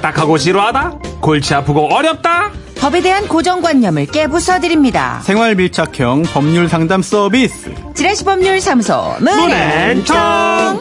딱딱하고 지루하다? 골치 아프고 어렵다? 법에 대한 고정관념을 깨부숴드립니다. 생활 밀착형 법률 상담 서비스. 지라시 법률 사무소 문앤청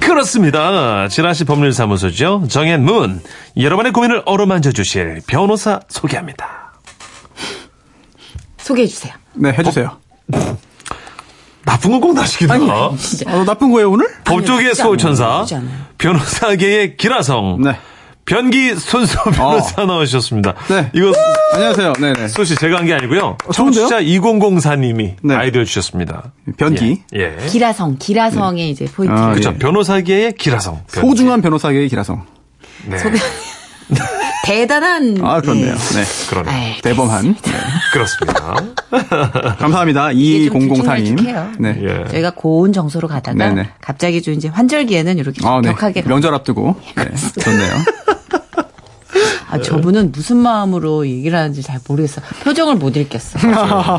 그렇습니다. 지라시 법률사무소죠. 정앤문. 여러분의 고민을 어루만져 주실 변호사 소개합니다. 소개해 주세요. 네, 해주세요. 나쁜 건 꼭 나시기다. 진짜. 어, 나쁜 거예요, 오늘? 그렇지 않아요. 변호사계의 기라성, 네. 변기 손수 변호사 나오셨습니다. 네. 이거 안녕하세요. 네네. 소씨 제가 한 게 아니고요. 어? 청취자 2004님이 네. 아이디어 주셨습니다. 변기. 예. 예. 기라성, 기라성의 이제 포인트. 아, 그렇죠. 예. 변호사계의 기라성. 변기. 소중한 변호사계의 기라성. 네. 대단한. 아, 그렇네요. 예. 네. 그러네. 아이, 대범한. 네. 그렇습니다. 감사합니다. 이게 좀 2004님. 들쭉날쭉해요. 네. 예. 저희가 고운 정서로 가다가 네네. 갑자기 좀 이제 환절기에는 이렇게 아, 네. 격하게 가- 명절 앞두고. 네. 좋네요. 아, 저분은 무슨 마음으로 얘기를 하는지 잘 모르겠어. 표정을 못 읽겠어.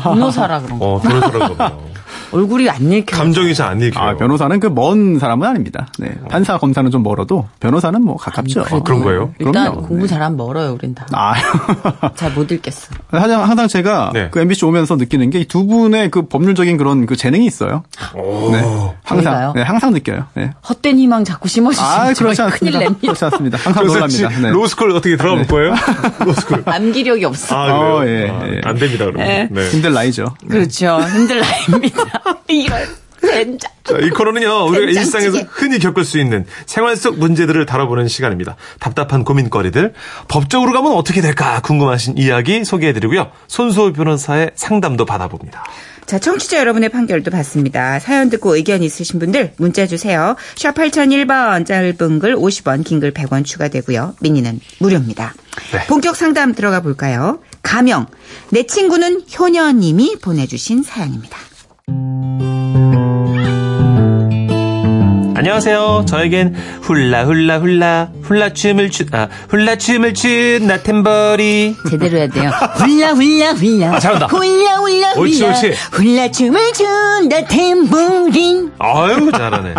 변호사라 그런 거. 어, 변호사라고. 얼굴이 안 읽혀. 감정이 잘 안 읽혀요. 아, 변호사는 그 먼 사람은 아닙니다. 네. 판사, 검사는 좀 멀어도 변호사는 뭐 가깝죠. 그래도 그런 거예요? 일단 그럼요. 공부 네. 잘하면 멀어요, 우린 다. 아. 잘 못 읽겠어. 항상, 항상 제가 네. 그 MBC 오면서 느끼는 게 이 두 분의 그 법률적인 그런 그 재능이 있어요. 오. 네. 항상, 저희가요? 네, 항상 느껴요. 네. 헛된 희망 자꾸 심어주시면 아, 저 그렇지 큰일 않습니다. 냅니다. 그렇지 않습니다. 항상 놀랍니다. 네. 로스쿨 어떻게 들어가 볼 거예요? 로스쿨. 암기력이 없어. 아, 그래요? 어, 예, 아, 예. 안 됩니다, 그러면. 예. 네. 힘들 나이죠. 그렇죠. 힘들 나입니다. 이런 젠장. 자, 이 코너는요, 우리가. 일상에서 흔히 겪을 수 있는 생활 속 문제들을 다뤄보는 시간입니다. 답답한 고민거리들, 법적으로 가면 어떻게 될까 궁금하신 이야기 소개해드리고요. 손수호 변호사의 상담도 받아봅니다. 자, 청취자 여러분의 판결도 받습니다. 사연 듣고 의견 있으신 분들 문자 주세요. 샵 8001번 짧은 글 50원, 긴 글 100원 추가되고요. 미니는 무료입니다. 네. 본격 상담 들어가 볼까요? 가명. 내 친구는 효녀님이 보내주신 사연입니다. 안녕하세요. 저에겐 훌라 훌라 훌라 훌라 춤을 추, 아, 훌라 춤을 춘 나템버리. 제대로 해야 돼요. 훌라 훌라 훌라. 아, 잘한다. 훌라 훌라 옳지, 훌라. 옳지. 훌라 춤을 춘다 템버린. 아유, 잘하네.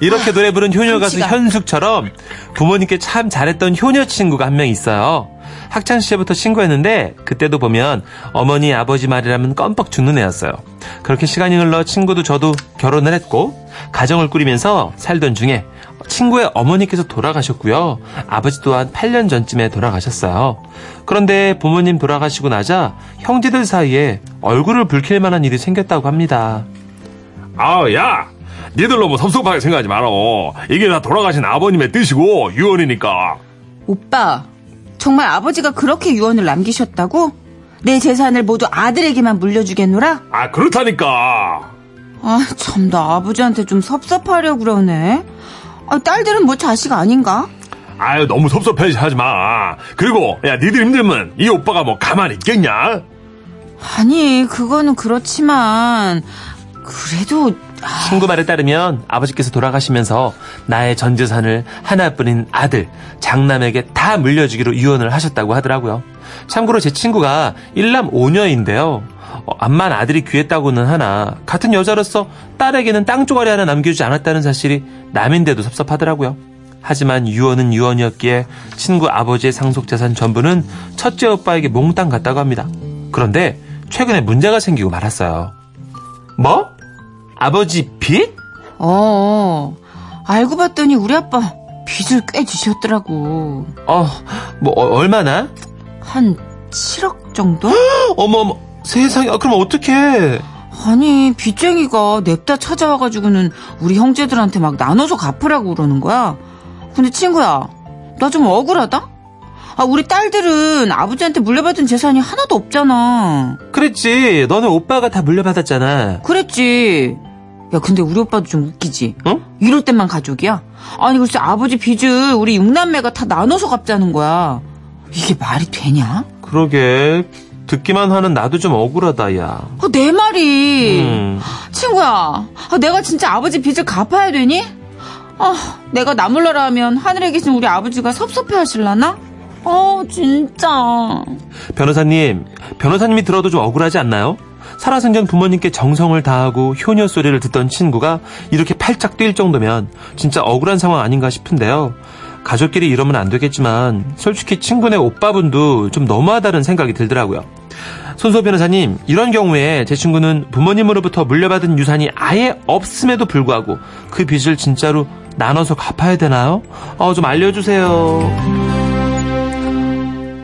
이렇게 노래 부른 효녀 가수. 현숙처럼 부모님께 참 잘했던 효녀 친구가 한 명 있어요. 학창 시절부터 친구였는데 그때도 보면 어머니 아버지 말이라면 껌뻑 죽는 애였어요. 그렇게 시간이 흘러 친구도 저도 결혼을 했고 가정을 꾸리면서 살던 중에 친구의 어머니께서 돌아가셨고요. 아버지 또한 8년 전쯤에 돌아가셨어요. 그런데 부모님 돌아가시고 나자 형제들 사이에 얼굴을 붉힐 만한 일이 생겼다고 합니다. 아우 야 니들 너무 섭섭하게 생각하지 마라 이게 다 돌아가신 아버님의 뜻이고 유언이니까 오빠, 정말 아버지가 그렇게 유언을 남기셨다고? 내 재산을 모두 아들에게만 물려주겠노라? 아 그렇다니까 아, 참, 나 아버지한테 좀 섭섭하려 그러네. 아, 딸들은 뭐 자식 아닌가? 아유 너무 섭섭해 하지 마 그리고 야 니들 힘들면 이 오빠가 뭐 가만히 있겠냐 아니, 그거는 그렇지만, 그래도, 아, 친구 말에 따르면 아버지께서 돌아가시면서 나의 전 재산을 하나뿐인 아들 장남에게 다 물려주기로 유언을 하셨다고 하더라고요 참고로 제 친구가 일남 5녀인데요 어, 암만 아들이 귀했다고는 하나 같은 여자로서 딸에게는 땅 조가리 하나 남겨주지 않았다는 사실이 남인데도 섭섭하더라고요. 하지만 유언은 유언이었기에 친구 아버지의 상속재산 전부는 첫째 오빠에게 몽땅 갔다고 합니다. 그런데 최근에 문제가 생기고 말았어요. 뭐? 아버지 빚? 어, 알고 봤더니 우리 아빠 빚을 꽤 지셨더라고. 어, 뭐 어, 얼마나? 한 7억 정도? 어머 어머 세상에 아, 그럼 어떡해? 아니, 빚쟁이가 냅다 찾아와가지고는 우리 형제들한테 막 나눠서 갚으라고 그러는 거야. 근데 친구야, 나 좀 억울하다? 아, 우리 딸들은 아버지한테 물려받은 재산이 하나도 없잖아. 그랬지. 너는 오빠가 다 물려받았잖아. 그랬지. 야, 근데 우리 오빠도 좀 웃기지. 어? 이럴 때만 가족이야? 아니, 글쎄, 아버지 빚을 우리 육남매가 다 나눠서 갚자는 거야. 이게 말이 되냐? 그러게 듣기만 하는 나도 좀 억울하다 야. 아, 내 말이. 음. 친구야, 아, 내가 진짜 아버지 빚을 갚아야 되니? 아, 내가 나몰라라 하면 하늘에 계신 우리 아버지가 섭섭해 하실라나? 어, 진짜. 변호사님, 변호사님이 들어도 좀 억울하지 않나요? 살아생전 부모님께 정성을 다하고 효녀 소리를 듣던 친구가 이렇게 팔짝 뛸 정도면 진짜 억울한 상황 아닌가 싶은데요. 가족끼리 이러면 안 되겠지만 솔직히 친구네 오빠분도 좀 너무하다는 생각이 들더라고요. 손소 변호사님, 이런 경우에 제 친구는 부모님으로부터 물려받은 유산이 아예 없음에도 불구하고 그 빚을 진짜로 나눠서 갚아야 되나요? 어, 좀 알려주세요.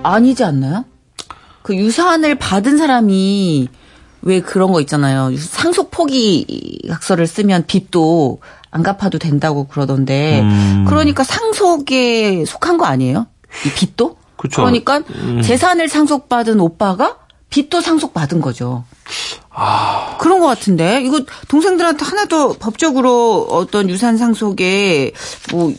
아니지 않나요? 그 유산을 받은 사람이 왜 그런 거 있잖아요. 상속 포기 각서를 쓰면 빚도 안 갚아도 된다고 그러던데. 음. 그러니까 상속에 속한 거 아니에요? 이 빚도? 그쵸. 그러니까 음. 재산을 상속받은 오빠가 빚도 상속받은 거죠. 아. 그런 것 같은데 이거 동생들한테 하나도 법적으로 어떤 유산 상속에 뭐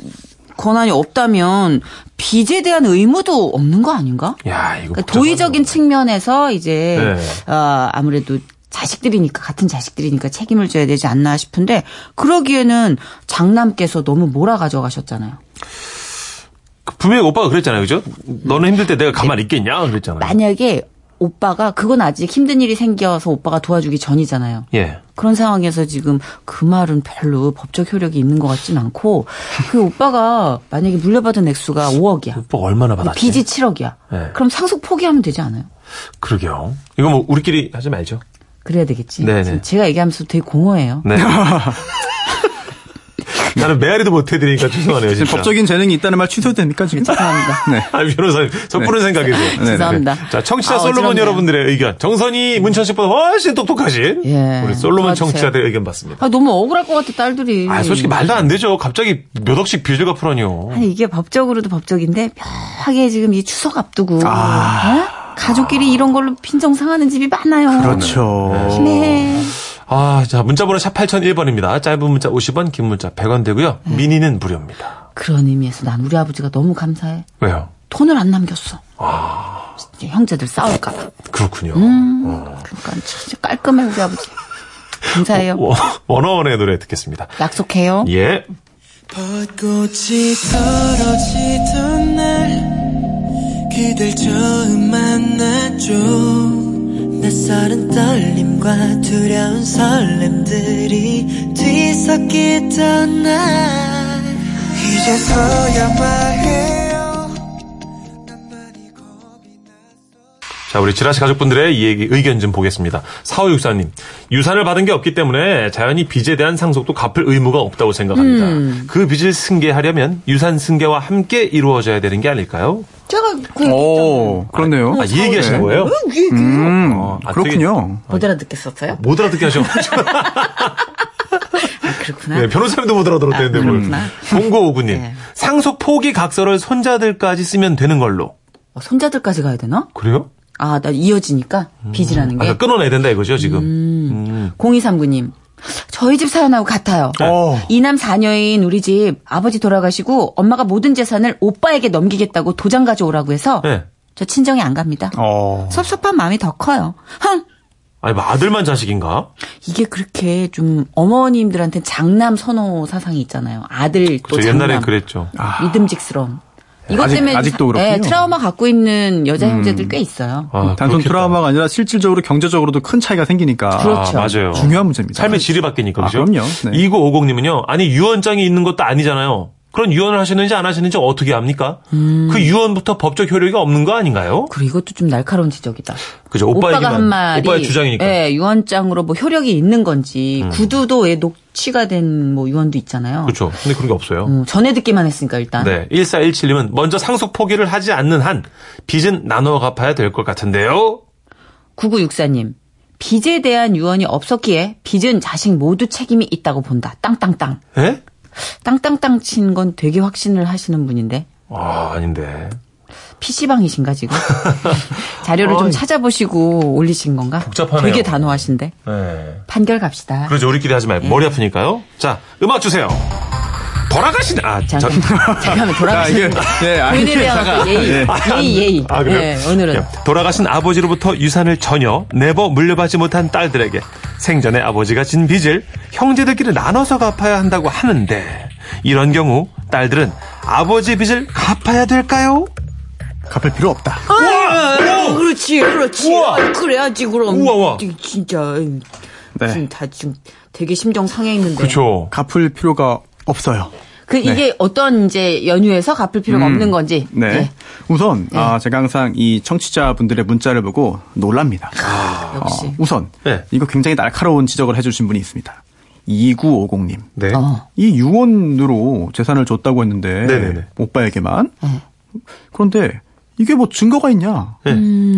권한이 없다면 빚에 대한 의무도 없는 거 아닌가? 야, 이거 그러니까 도의적인 측면에서 이제 네. 어, 아무래도 자식들이니까 같은 자식들이니까 책임을 져야 되지 않나 싶은데 그러기에는 장남께서 너무 몰아 가져 가셨잖아요. 분명히 오빠가 그랬잖아요, 그죠? 너는 힘들 때 내가 가만히 있겠냐? 그랬잖아요. 만약에 오빠가 그건 아직 힘든 일이 생겨서 오빠가 도와주기 전이잖아요. 예. 그런 상황에서 지금 그 말은 별로 법적 효력이 있는 것 같진 않고 그 오빠가 만약에 물려받은 액수가 5억이야. 오빠 얼마나 받았지? 빚이 7억이야. 네. 그럼 상속 포기하면 되지 않아요? 그러게요. 이거 뭐 우리끼리 하지 말죠. 그래야 되겠지. 네네. 제가 얘기하면서 되게 공허해요. 네. 나는 메아리도 못 해드리니까 죄송하네요, 진짜. 법적인 재능이 있다는 말 취소도 됩니까 지금? 죄송합니다. 네. 아, 변호사님, 섣부른 생각이세요. 네, 네. 죄송합니다. 자, 청취자 아, 솔로몬. 여러분들의 의견. 정선이 문천 씨보다 훨씬 똑똑하신 예. 우리 솔로몬. 청취자들의 의견 받습니다. 아, 너무 억울할 것 같아, 딸들이. 아, 솔직히 말도 안 되죠. 갑자기 몇 억씩 빚을 갚으라니요. 아니, 이게 법적으로도 법적인데, 묘하게 지금 이 추석 앞두고, 아. 어? 가족끼리 이런 걸로 빈정 상하는 집이 많아요. 그렇죠. 심해. 아, 자, 문자번호 샵 8001번입니다. 짧은 문자 50원, 긴 문자 100원 되고요. 네. 미니는 무료입니다. 그런 의미에서 난 우리 아버지가 너무 감사해. 왜요? 돈을 안 남겼어. 아. 진짜 형제들 싸울까봐. 그렇군요. 음. 어. 그러니까 진짜 깔끔해, 우리 아버지. 감사해요. 원- 원어원의 노래 듣겠습니다. 약속해요. 예. 벚꽃이 떨어지던 날 그댈 처음 만났죠 낯설은 떨림과 두려운 설렘들이 뒤섞이던 날. 이제서야 말해 자, 우리 지라시 가족분들의 이 얘기, 의견 좀 보겠습니다. 4564님. 유산을 받은 게 없기 때문에 자연히 빚에 대한 상속도 갚을 의무가 없다고 생각합니다. 음. 그 빚을 승계하려면 유산 승계와 함께 이루어져야 되는 게 아닐까요? 제가 그. 오, 그렇네요. 아, 이 얘기 하시는 네. 거예요? 그 얘기예요. 음, 어, 아, 그렇군요. 못 알아듣겠었어요? 못 알아듣게 하셔가지고. 아, 그렇구나. 네, 변호사님도 못 알아들었다는데 아, 뭘. 0959님. 네. 상속 포기 각서를 손자들까지 쓰면 되는 걸로. 어, 손자들까지 가야 되나? 그래요? 아, 나 이어지니까 빚이라는 아, 게. 그러니까 끊어내야 된다 이거죠, 지금. 음. 0239님. 저희 집 사연하고 같아요. 어. 이남 사녀인 우리 집 아버지 돌아가시고 엄마가 모든 재산을 오빠에게 넘기겠다고 도장 가져오라고 해서 네. 저 친정에 안 갑니다. 어. 섭섭한 마음이 더 커요. 흥! 아니, 뭐 아들만 자식인가? 이게 그렇게 좀 어머님들한테 장남 선호 사상이 있잖아요. 아들 또저 장남. 옛날엔 그랬죠. 믿음직스러운. 이것 아직- 때문에 아직도 사- 그렇군요. 예, 트라우마 갖고 있는 여자 형제들 꽤 있어요. 아, 단순 그렇겠다. 트라우마가 아니라 실질적으로 경제적으로도 큰 차이가 생기니까 그렇죠. 아, 맞아요. 중요한 문제입니다. 삶의 질이 바뀌니까, 아, 그죠? 그럼요. 네. 2950님은요, 아니, 유언장이 있는 것도 아니잖아요. 그런 유언을 하시는지 안 하시는지 어떻게 합니까? 음. 그 유언부터 법적 효력이 없는 거 아닌가요? 그리고 이것도 좀 날카로운 지적이다. 그죠? 오빠가 오빠에게만, 한 말이 오빠의 주장이니까. 음. 예, 유언장으로 뭐 효력이 있는 건지 구두도 왜 녹취가 된 뭐 유언도 있잖아요. 그렇죠. 근데 그런 게 없어요. 음, 전에 듣기만 했으니까 일단 네. 1417님은 먼저 상속 포기를 하지 않는 한 빚은 나눠 갚아야 될 것 같은데요. 9964님 빚에 대한 유언이 없었기에 빚은 자식 모두 책임이 있다고 본다. 땅땅땅. 예? 땅땅땅 친 건 되게 확신을 하시는 분인데 아, 아닌데. PC방이신가 지금? 자료를 좀. 찾아보시고 올리신 건가? 복잡하네요. 되게 단호하신데. 네. 판결 갑시다. 그러죠. 우리끼리 하지 예. 말고. 머리 아프니까요. 자, 음악 주세요. 돌아가신, 아, 저, 잠깐, 잠깐만 자, 돌아가시는 이게, 예, 아, 예의, 예. 예의, 예의. 아, 그래요? 예, 오늘은. 예, 돌아가신 아버지로부터 유산을 전혀 내버 물려받지 못한 딸들에게 생전에 아버지가 진 빚을 형제들끼리 나눠서 갚아야 한다고 하는데 이런 경우 딸들은 아버지 빚을 갚아야 될까요? 갚을 필요 없다. 와! 오! 어, 그렇지, 그렇지. 우와. 아, 그래야지, 그럼. 우와, 우와. 진짜. 네. 지금 다 지금 되게 심정 상해 있는데. 그렇죠. 갚을 필요가 없어요. 그 이게 어떤 이제 연유에서 갚을 필요가 음, 없는 건지. 네. 예, 우선 아, 제가 항상 이 청취자분들의 문자를 보고 놀랍니다. 역시. 어, 우선 네. 이거 굉장히 날카로운 지적을 해주신 분이 있습니다. 2950님. 네. 어. 이 유언으로 재산을 줬다고 했는데 네네네. 오빠에게만. 네. 그런데 이게 뭐 증거가 있냐? 네.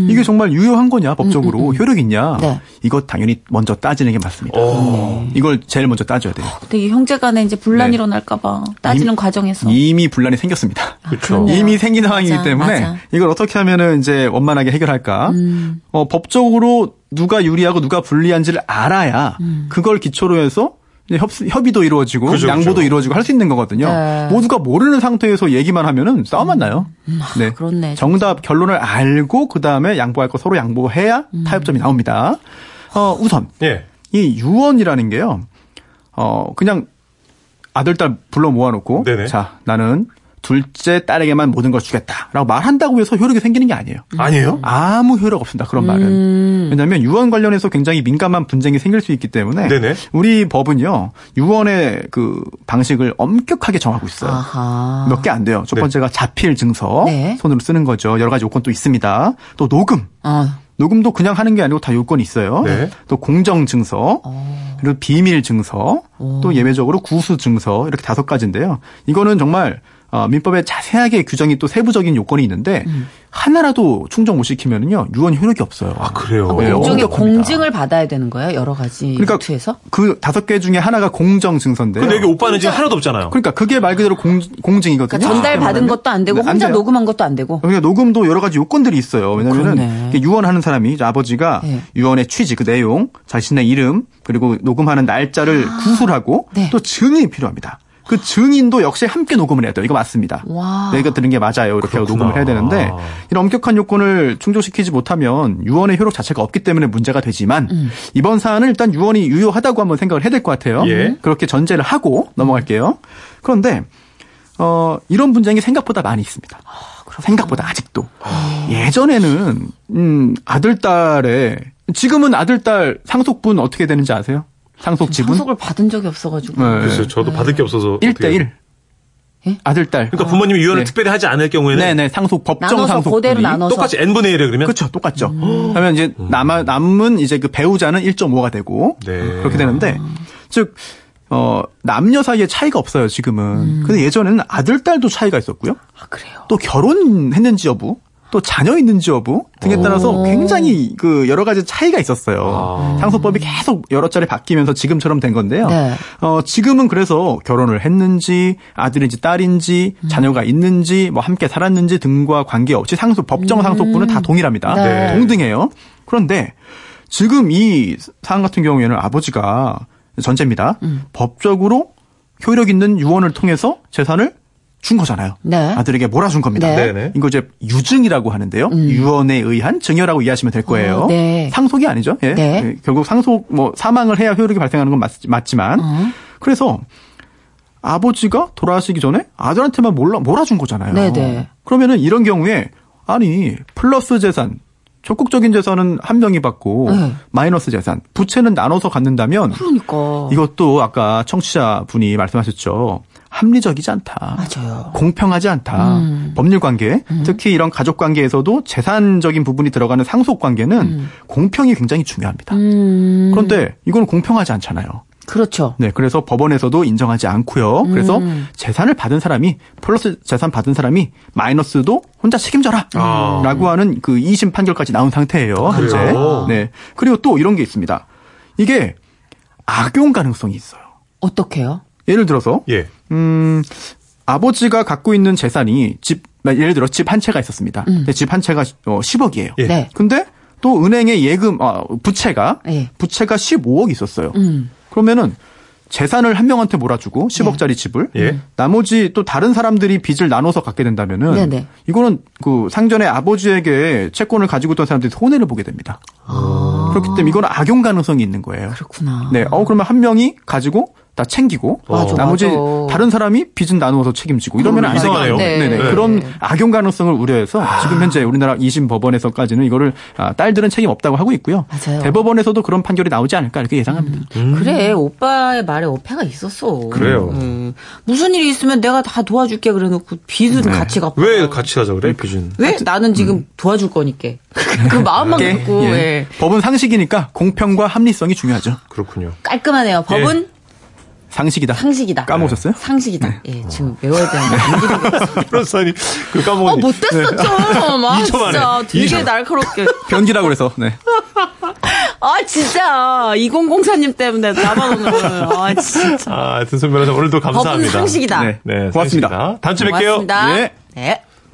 이게 정말 유효한 거냐? 법적으로 효력 있냐? 음, 네. 이거 당연히 먼저 따지는 게 맞습니다. 오. 이걸 제일 먼저 따져야 돼요. 근데 이 형제간에 이제 분란 이 네. 일어날까봐 따지는 이미- 과정에서. 이미 분란이 생겼습니다. 그렇죠. 그러네요. 이미 생긴 상황이기 맞아, 때문에 맞아. 이걸 어떻게 하면은 이제 원만하게 해결할까? 음. 어, 법적으로 누가 유리하고 누가 불리한지를 알아야 음. 그걸 기초로 해서 협, 협의도 이루어지고 그죠, 양보도 그죠. 이루어지고 할 수 있는 거거든요. 네. 모두가 모르는 상태에서 얘기만 하면은 싸움만 나요. 네. 아, 그렇네, 정답 결론을 알고 그 다음에 양보할 거 서로 양보해야 음. 타협점이 나옵니다. 어, 우선 예. 이 유언이라는 게요. 어, 그냥 아들, 딸 불러 모아놓고. 네네. 자, 나는 둘째 딸에게만 모든 걸 주겠다라고 말한다고 해서 효력이 생기는 게 아니에요. 아니에요? 아무 효력 없습니다. 그런 말은. 왜냐하면 유언 관련해서 굉장히 민감한 분쟁이 생길 수 있기 때문에 네네. 우리 법은요 유언의 그 방식을 엄격하게 정하고 있어요. 아하. 몇개 안 돼요. 첫 네. 번째가 자필 증서 네. 손으로 쓰는 거죠. 여러 가지 요건 또 있습니다. 또 녹음. 어. 녹음도 그냥 하는 게 아니고 다 요건이 있어요. 네. 또 공정 증서, 어. 그리고 비밀 증서, 또 예외적으로 구수 증서 이렇게 다섯 가지인데요. 이거는 정말 어, 민법에 자세하게 규정이 또 세부적인 요건이 있는데 음. 하나라도 충족 못 시키면은요 유언 효력이 없어요. 아, 그래요? 뭐 네, 일종의 엄격합니다. 공증을 받아야 되는 거예요? 여러 가지 그러니까 루트에서? 그 다섯 개 중에 하나가 공정 증서인데요. 근데 여기 오빠는 지금 하나도 없잖아요. 그러니까 그게 말 그대로 공, 공증이거든요. 그러니까 전달 받은 것도 안 되고 네, 안 혼자 돼요. 녹음한 것도 안 되고. 그러니까 녹음도 여러 가지 요건들이 있어요. 왜냐면은. 이게 유언하는 사람이 아버지가 네. 유언의 취지, 그 내용, 자신의 이름, 그리고 녹음하는 날짜를 구술하고 네. 또 증인이 필요합니다. 그 증인도 역시 함께 녹음을 해야 돼요. 이거 맞습니다. 와. 내가 들은 게 맞아요. 이렇게 그렇구나. 녹음을 해야 되는데 이런 엄격한 요건을 충족시키지 못하면 유언의 효력 자체가 없기 때문에 문제가 되지만 음. 이번 사안은 일단 유언이 유효하다고 한번 생각을 해야 될 것 같아요. 예. 그렇게 전제를 하고 넘어갈게요. 그런데 어, 이런 분쟁이 생각보다 많이 있습니다. 생각보다 아직도. 예전에는 음, 아들 딸의 지금은 아들 딸 상속분 어떻게 되는지 아세요? 상속 지분 상속을 받은 적이 없어가지고. 네. 글쎄요, 저도 받을 게 없어서. 1대 어떻게 1. 예? 아들 딸. 그러니까 부모님이 유언을 네. 특별히 하지 않을 경우에는 네네 상속 법정 나눠서 상속 그대로 나눠서. 똑같이 n분의 1에 그러면 그렇죠 똑같죠. 그러면 이제 남아 남은 이제 그 배우자는 1.5가 되고 네. 그렇게 되는데 즉 어, 남녀 사이에 차이가 없어요 지금은. 근데 예전에는 아들 딸도 차이가 있었고요. 아, 그래요? 또 결혼했는지 여부, 또 자녀 있는지 여부 등에 따라서 굉장히 그 여러 가지 차이가 있었어요. 아. 상속법이 계속 여러 차례 바뀌면서 지금처럼 된 건데요. 네. 어, 지금은 그래서 결혼을 했는지 아들인지 딸인지 자녀가 있는지 뭐 함께 살았는지 등과 관계없이 상속 법정 상속분은 다 동일합니다. 네. 동등해요. 그런데 지금 이 사안 같은 경우에는 아버지가 전제입니다. 법적으로 효력 있는 유언을 통해서 재산을 준 거잖아요. 네. 아들에게 몰아준 겁니다. 네. 네네. 이거 이제 유증이라고 하는데요. 유언에 의한 증여라고 이해하시면 될 거예요. 어, 네. 상속이 아니죠. 예. 네. 예, 결국 상속 뭐 사망을 해야 효력이 발생하는 건 맞, 맞지만 어. 그래서 아버지가 돌아가시기 전에 아들한테만 몰라 몰아준 거잖아요. 네네. 그러면은 이런 경우에 아니 플러스 재산 적극적인 재산은 한 명이 받고 네. 마이너스 재산 부채는 나눠서 갖는다면 그러니까. 이것도 아까 청취자 분이 말씀하셨죠. 합리적이지 않다. 맞아요. 공평하지 않다. 음. 법률 관계, 특히 이런 가족 관계에서도 재산적인 부분이 들어가는 상속 관계는 공평이 굉장히 중요합니다. 음. 그런데 이거는 공평하지 않잖아요. 그렇죠. 네, 그래서 법원에서도 인정하지 않고요. 그래서 음. 재산을 받은 사람이 플러스 재산 받은 사람이 마이너스도 혼자 책임져라. 아. 라고 하는 그 2심 판결까지 나온 상태예요. 현재. 그래요? 네. 그리고 또 이런 게 있습니다. 이게 악용 가능성이 있어요. 어떻게요? 예를 들어서 예. 음, 아버지가 갖고 있는 재산이 집, 예를 들어 집 한 채가 있었습니다. 근데 집 한 채가 어, 10억이에요. 예. 네. 근데 또 은행의 예금, 아, 부채가, 예. 부채가 15억 있었어요. 음. 그러면은 재산을 한 명한테 몰아주고 10억짜리 집을 예. 나머지 또 다른 사람들이 빚을 나눠서 갖게 된다면은 네네. 이거는 그 상전의 아버지에게 채권을 가지고 있던 사람들이 손해를 보게 됩니다. 그렇기 때문에 이건 악용 가능성이 있는 거예요. 그렇구나. 네, 어 그러면 한 명이 가지고 다 챙기고 맞아, 나머지 맞아. 다른 사람이 빚은 나누어서 책임지고 이러면 안 이상하네요. 되겠- 네네. 네. 그런 네. 악용 가능성을 우려해서 지금 현재 우리나라 2심 법원에서까지는 이거를 아, 딸들은 책임 없다고 하고 있고요. 맞아요. 대법원에서도 그런 판결이 나오지 않을까 이렇게 예상합니다. 그래 오빠의 말에 어폐가 있었어. 그래요. 음. 무슨 일이 있으면 내가 다 도와줄게 그래놓고 빚은 같이 갚아. 왜 같이 가자 그래, 빚은? 왜? 나는 지금 도와줄 거니까. 그 마음만 이게, 갖고 예. 예. 법은 상식이니까 공평과 합리성이 중요하죠. 그렇군요. 깔끔하네요. 법은 상식이다. 상식이다. 까먹으셨어요? 상식이다. 예, 지금 외워야 되는데. 변호사님, 그 어, 까먹은. 못됐어, 좀. 아, 이초 만에. 진짜 되게 이초. 날카롭게. 변기라고 그래서 네. 아, 진짜. 2004님 때문에 나만 오늘. 아, 진짜. 아, 하여튼 손 변호사 오늘도 법은 감사합니다. 상식이다. 네. 네, 고맙습니다. 상식이다. 다음 주에 뵐게요. 고맙습니다. 예. 네.